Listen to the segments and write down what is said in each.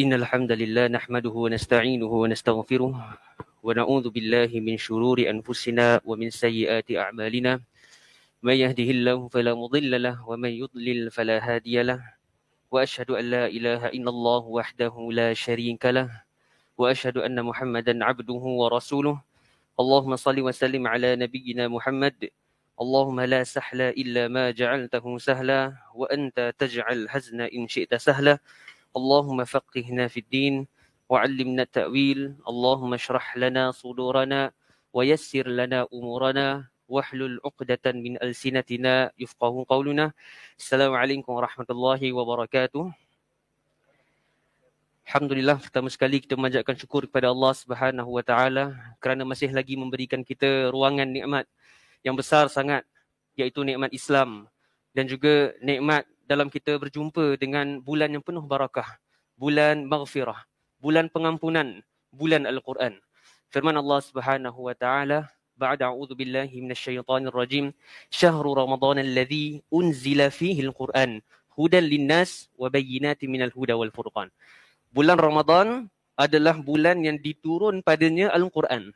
إن الحمد لله نحمده ونستعينه ونستغفره ونعوذ بالله من شرور أنفسنا ومن سيئات أعمالنا. من يهده الله فلا مضل له ومن يضلل فلا هادي له. وأشهد أن لا إله إلا الله وحده لا شريك له. وأشهد أن محمدا عبده ورسوله. اللهم صل وسلم على نبينا محمد. اللهم لا سهل إلا ما جعلته سهلا. وأنت تجعل الحزن إن شئت سهلا. اللهم فقهنا في الدين وعلمنا التأويل اللهم اشرح لنا صدورنا ويسر لنا أمورنا واحلل عقدة من ألسنتنا يفقه قولنا السلام عليكم ورحمة الله وبركاته Alhamdulillah pertama sekali kita memanjatkan syukur kepada Allah Subhanahu Wa Taala kerana masih lagi memberikan kita ruangan nikmat yang besar sangat iaitu nikmat Islam dan juga nikmat dalam kita berjumpa dengan bulan yang penuh barakah, bulan maghfirah, bulan pengampunan, bulan Al-Quran. Firman Allah Subhanahu wa taala, "Ba'da a'udzu billahi minasyaitonir rajim, syahrul ramadan alladzi unzila fihi al-Quran, hudan lin-nas wa bayyinatin minal huda wal furqan." Bulan Ramadan adalah bulan yang diturun padanya Al-Quran.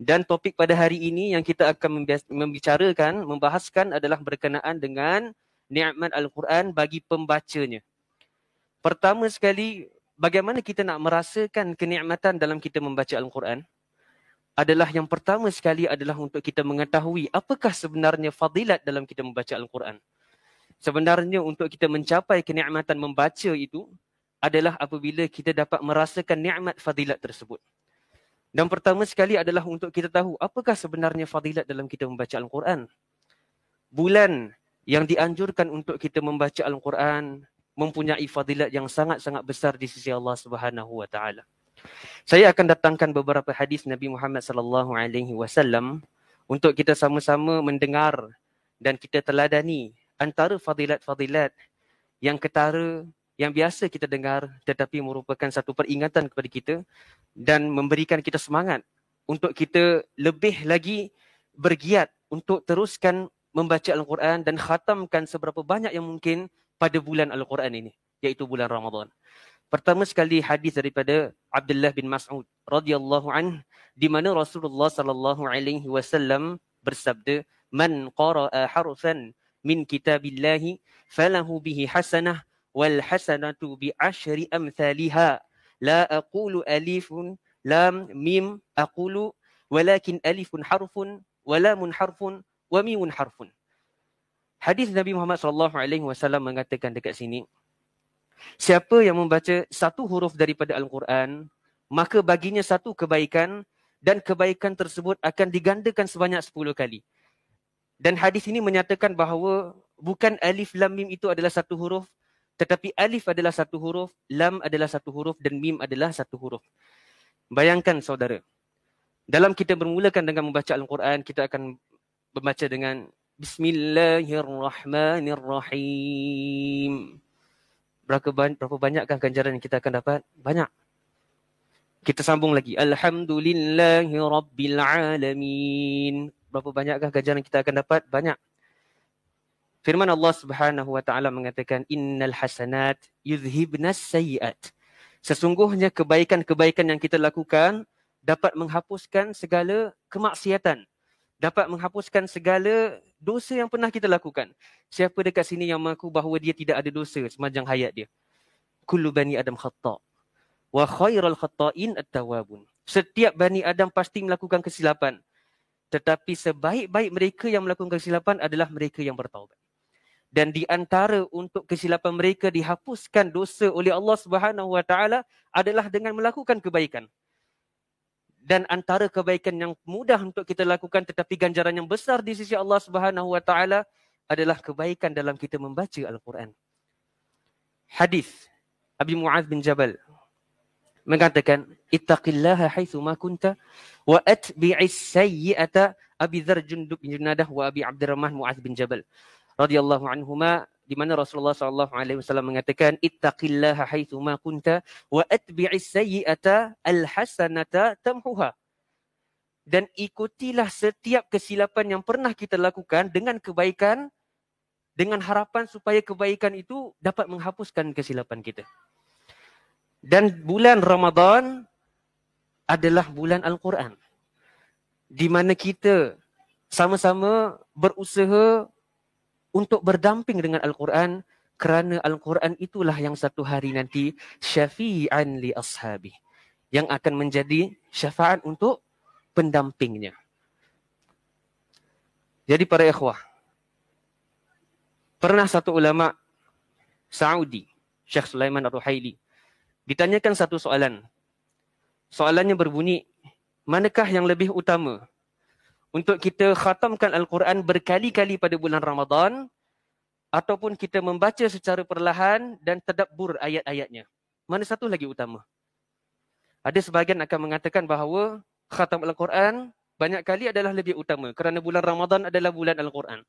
Dan topik pada hari ini yang kita akan membicarakan, membahaskan adalah berkenaan dengan nikmat Al-Quran bagi pembacanya. Pertama sekali, bagaimana kita nak merasakan kenikmatan dalam kita membaca Al-Quran? Adalah yang pertama sekali adalah untuk kita mengetahui apakah sebenarnya fadilat dalam kita membaca Al-Quran. Sebenarnya untuk kita mencapai kenikmatan membaca itu adalah apabila kita dapat merasakan nikmat fadilat tersebut. Dan pertama sekali adalah untuk kita tahu apakah sebenarnya fadilat dalam kita membaca Al-Quran. Bulan yang dianjurkan untuk kita membaca Al-Quran mempunyai fadilat yang sangat-sangat besar di sisi Allah Subhanahu wa taala. Saya akan datangkan beberapa hadis Nabi Muhammad sallallahu alaihi wasallam untuk kita sama-sama mendengar dan kita teladani antara fadilat-fadilat yang ketara yang biasa kita dengar tetapi merupakan satu peringatan kepada kita dan memberikan kita semangat untuk kita lebih lagi bergiat untuk teruskan membaca Al-Quran dan khatamkan seberapa banyak yang mungkin pada bulan Al-Quran ini, iaitu bulan Ramadan. Pertama sekali hadis daripada Abdullah bin Mas'ud radhiyallahu an di mana Rasulullah sallallahu alaihi wasallam bersabda man qara'a harfan min kitabillah falahu bihi hasanah wal hasanatu bi ashri amthaliha la aqulu alifun lam mim aqulu walakin alifun harfun walamun harfun wa mimun harfun. Hadis Nabi Muhammad sallallahu alaihi wasallam mengatakan dekat sini, siapa yang membaca satu huruf daripada Al-Quran, maka baginya satu kebaikan dan kebaikan tersebut akan digandakan sebanyak sepuluh kali. Dan hadis ini menyatakan bahawa bukan alif lam mim itu adalah satu huruf, tetapi alif adalah satu huruf, lam adalah satu huruf dan mim adalah satu huruf. Bayangkan saudara, dalam kita bermulakan dengan membaca Al-Quran, kita akan membaca dengan Bismillahirrahmanirrahim. Berapa, berapa banyakkah ganjaran yang kita akan dapat? Banyak. Kita sambung lagi. Alhamdulillahirrabbilalamin. Berapa banyakkah ganjaran kita akan dapat? Banyak. Firman Allah Subhanahu wa taala mengatakan innal hasanat yuzhibnas sayiat. Sesungguhnya kebaikan-kebaikan yang kita lakukan dapat menghapuskan segala kemaksiatan dapat menghapuskan segala dosa yang pernah kita lakukan. Siapa dekat sini yang mengaku bahawa dia tidak ada dosa sepanjang hayat dia? Kullu bani Adam khata' wa khairal khata'in at-tawabun. Setiap bani Adam pasti melakukan kesilapan. Tetapi sebaik-baik mereka yang melakukan kesilapan adalah mereka yang bertaubat. Dan di antara untuk kesilapan mereka dihapuskan dosa oleh Allah Subhanahu Wa Taala adalah dengan melakukan kebaikan dan antara kebaikan yang mudah untuk kita lakukan tetapi ganjaran yang besar di sisi Allah Subhanahu wa taala adalah kebaikan dalam kita membaca Al-Quran. Hadis Abi Muaz bin Jabal mengatakan ittaqillaha haitsu ma kunta wa atbi'is sayyi'ata Abi Dzar Jundub bin Junadah wa Abi Abdurrahman Muaz bin Jabal radhiyallahu anhuma di mana Rasulullah sallallahu alaihi wasallam mengatakan ittaqillaha haitsu ma kunta wa atbi'is sayyi'ata alhasanata tamhuha dan ikutilah setiap kesilapan yang pernah kita lakukan dengan kebaikan dengan harapan supaya kebaikan itu dapat menghapuskan kesilapan kita. Dan bulan Ramadan adalah bulan Al-Quran. Di mana kita sama-sama berusaha untuk berdamping dengan Al-Quran kerana Al-Quran itulah yang satu hari nanti syafi'an li ashabi yang akan menjadi syafaat untuk pendampingnya. Jadi para ikhwah, pernah satu ulama Saudi, Syekh Sulaiman Ar-Ruhaili, ditanyakan satu soalan. Soalannya berbunyi, manakah yang lebih utama untuk kita khatamkan Al-Quran berkali-kali pada bulan Ramadan ataupun kita membaca secara perlahan dan tadabbur ayat-ayatnya. Mana satu lagi utama? Ada sebahagian akan mengatakan bahawa khatam Al-Quran banyak kali adalah lebih utama kerana bulan Ramadan adalah bulan Al-Quran.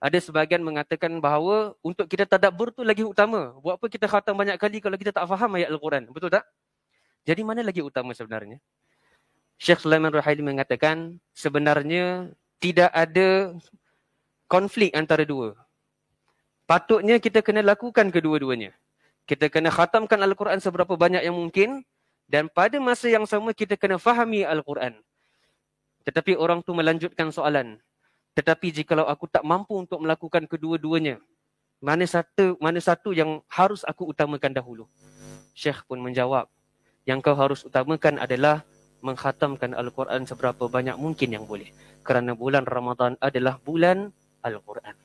Ada sebahagian mengatakan bahawa untuk kita tadabbur tu lagi utama. Buat apa kita khatam banyak kali kalau kita tak faham ayat Al-Quran? Betul tak? Jadi mana lagi utama sebenarnya? Syekh Sulaiman Ruhaili mengatakan sebenarnya tidak ada konflik antara dua. Patutnya kita kena lakukan kedua-duanya. Kita kena khatamkan Al-Quran seberapa banyak yang mungkin dan pada masa yang sama kita kena fahami Al-Quran. Tetapi orang tu melanjutkan soalan. Tetapi jika aku tak mampu untuk melakukan kedua-duanya, mana satu mana satu yang harus aku utamakan dahulu? Syekh pun menjawab, yang kau harus utamakan adalah menghatamkan Al-Quran seberapa banyak mungkin yang boleh. Kerana bulan Ramadan adalah bulan Al-Quran.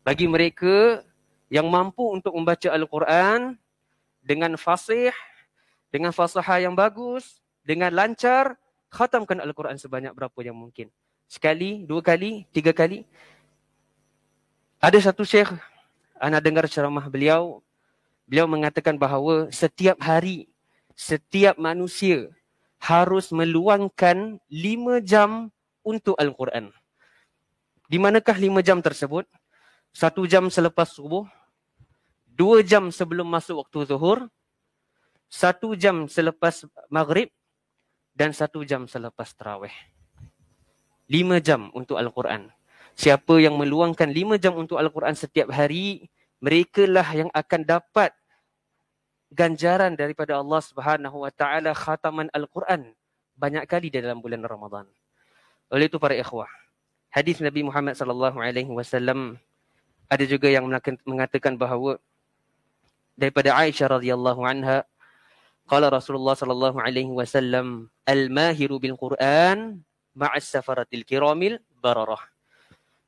Bagi mereka yang mampu untuk membaca Al-Quran dengan fasih, dengan fasaha yang bagus, dengan lancar, khatamkan Al-Quran sebanyak berapa yang mungkin. Sekali, dua kali, tiga kali. Ada satu syekh, anda dengar ceramah beliau, beliau mengatakan bahawa setiap hari, setiap manusia harus meluangkan lima jam untuk Al-Quran. Di manakah lima jam tersebut? Satu jam selepas subuh, dua jam sebelum masuk waktu zuhur, satu jam selepas maghrib dan satu jam selepas terawih. Lima jam untuk Al-Quran. Siapa yang meluangkan lima jam untuk Al-Quran setiap hari, mereka lah yang akan dapat ganjaran daripada Allah Subhanahu wa taala khataman Al-Quran banyak kali di dalam bulan Ramadan. Oleh itu para ikhwah, hadis Nabi Muhammad sallallahu alaihi wasallam ada juga yang mengatakan bahawa daripada Aisyah radhiyallahu anha qala Rasulullah sallallahu alaihi wasallam al-mahiru bil Quran ma'as safaratil kiramil bararah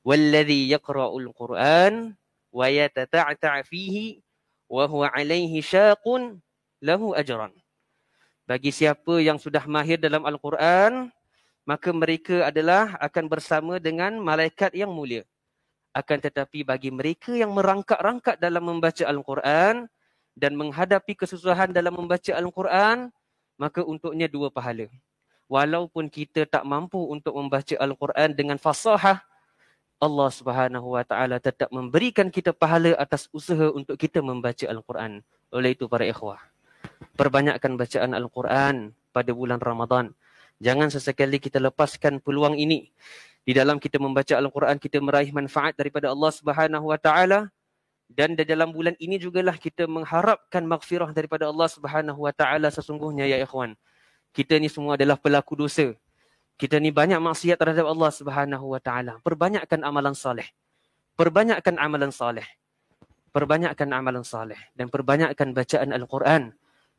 والذي يقرأ القرآن ويتتعتع فيه wa huwa alaihi syaqun lahu ajran. Bagi siapa yang sudah mahir dalam Al-Quran, maka mereka adalah akan bersama dengan malaikat yang mulia. Akan tetapi bagi mereka yang merangkak-rangkak dalam membaca Al-Quran dan menghadapi kesusahan dalam membaca Al-Quran, maka untuknya dua pahala. Walaupun kita tak mampu untuk membaca Al-Quran dengan fasahah, Allah Subhanahu wa taala tetap memberikan kita pahala atas usaha untuk kita membaca Al-Quran. Oleh itu para ikhwah, perbanyakkan bacaan Al-Quran pada bulan Ramadan. Jangan sesekali kita lepaskan peluang ini. Di dalam kita membaca Al-Quran kita meraih manfaat daripada Allah Subhanahu wa taala dan di dalam bulan ini jugalah kita mengharapkan maghfirah daripada Allah Subhanahu wa taala sesungguhnya ya ikhwan. Kita ni semua adalah pelaku dosa kita ni banyak maksiat terhadap Allah Subhanahu wa taala. Perbanyakkan amalan soleh. Perbanyakkan amalan soleh. Perbanyakkan amalan soleh dan perbanyakkan bacaan Al-Quran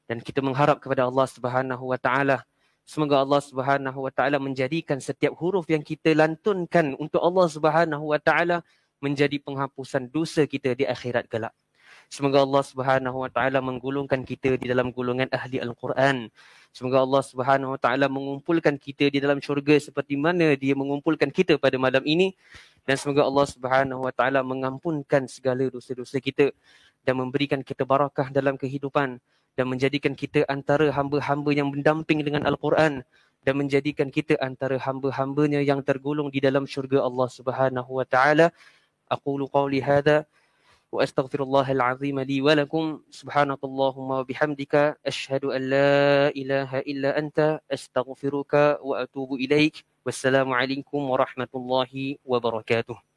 dan kita mengharap kepada Allah Subhanahu wa taala semoga Allah Subhanahu wa taala menjadikan setiap huruf yang kita lantunkan untuk Allah Subhanahu wa taala menjadi penghapusan dosa kita di akhirat kelak. Semoga Allah Subhanahu wa taala menggulungkan kita di dalam golongan ahli Al-Quran. Semoga Allah Subhanahu wa taala mengumpulkan kita di dalam syurga seperti mana dia mengumpulkan kita pada malam ini dan semoga Allah Subhanahu wa taala mengampunkan segala dosa-dosa kita dan memberikan kita barakah dalam kehidupan dan menjadikan kita antara hamba-hamba yang mendamping dengan Al-Quran dan menjadikan kita antara hamba-hambanya yang tergolong di dalam syurga Allah Subhanahu wa taala. Aqulu qawli hadha وأستغفر الله العظيم لي ولكم. سبحانك اللهم وبحمدك أشهد أن لا إله إلا أنت أستغفرك وأتوب إليك. والسلام عليكم ورحمة الله وبركاته.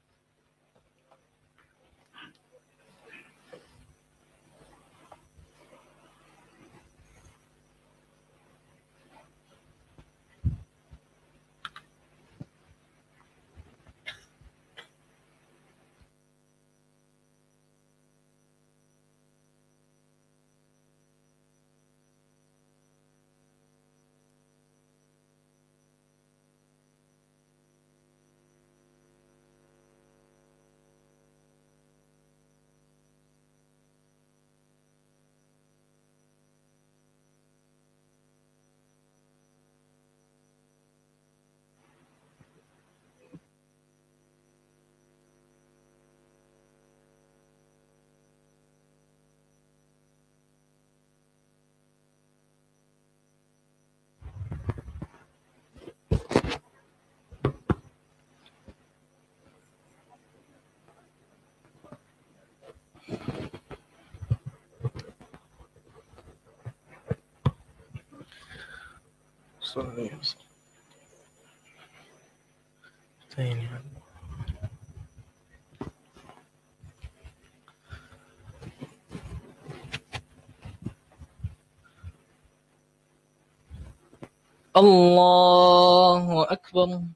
صلى وسلم الله أكبر.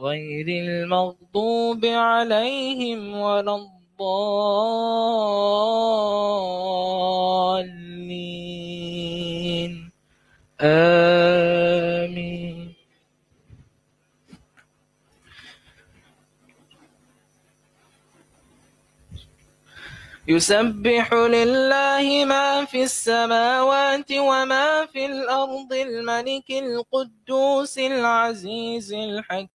غير المغضوب عليهم ولا الضالين. آمين. يسبح لله ما في السماوات وما في الأرض الملك القدوس العزيز الحكيم.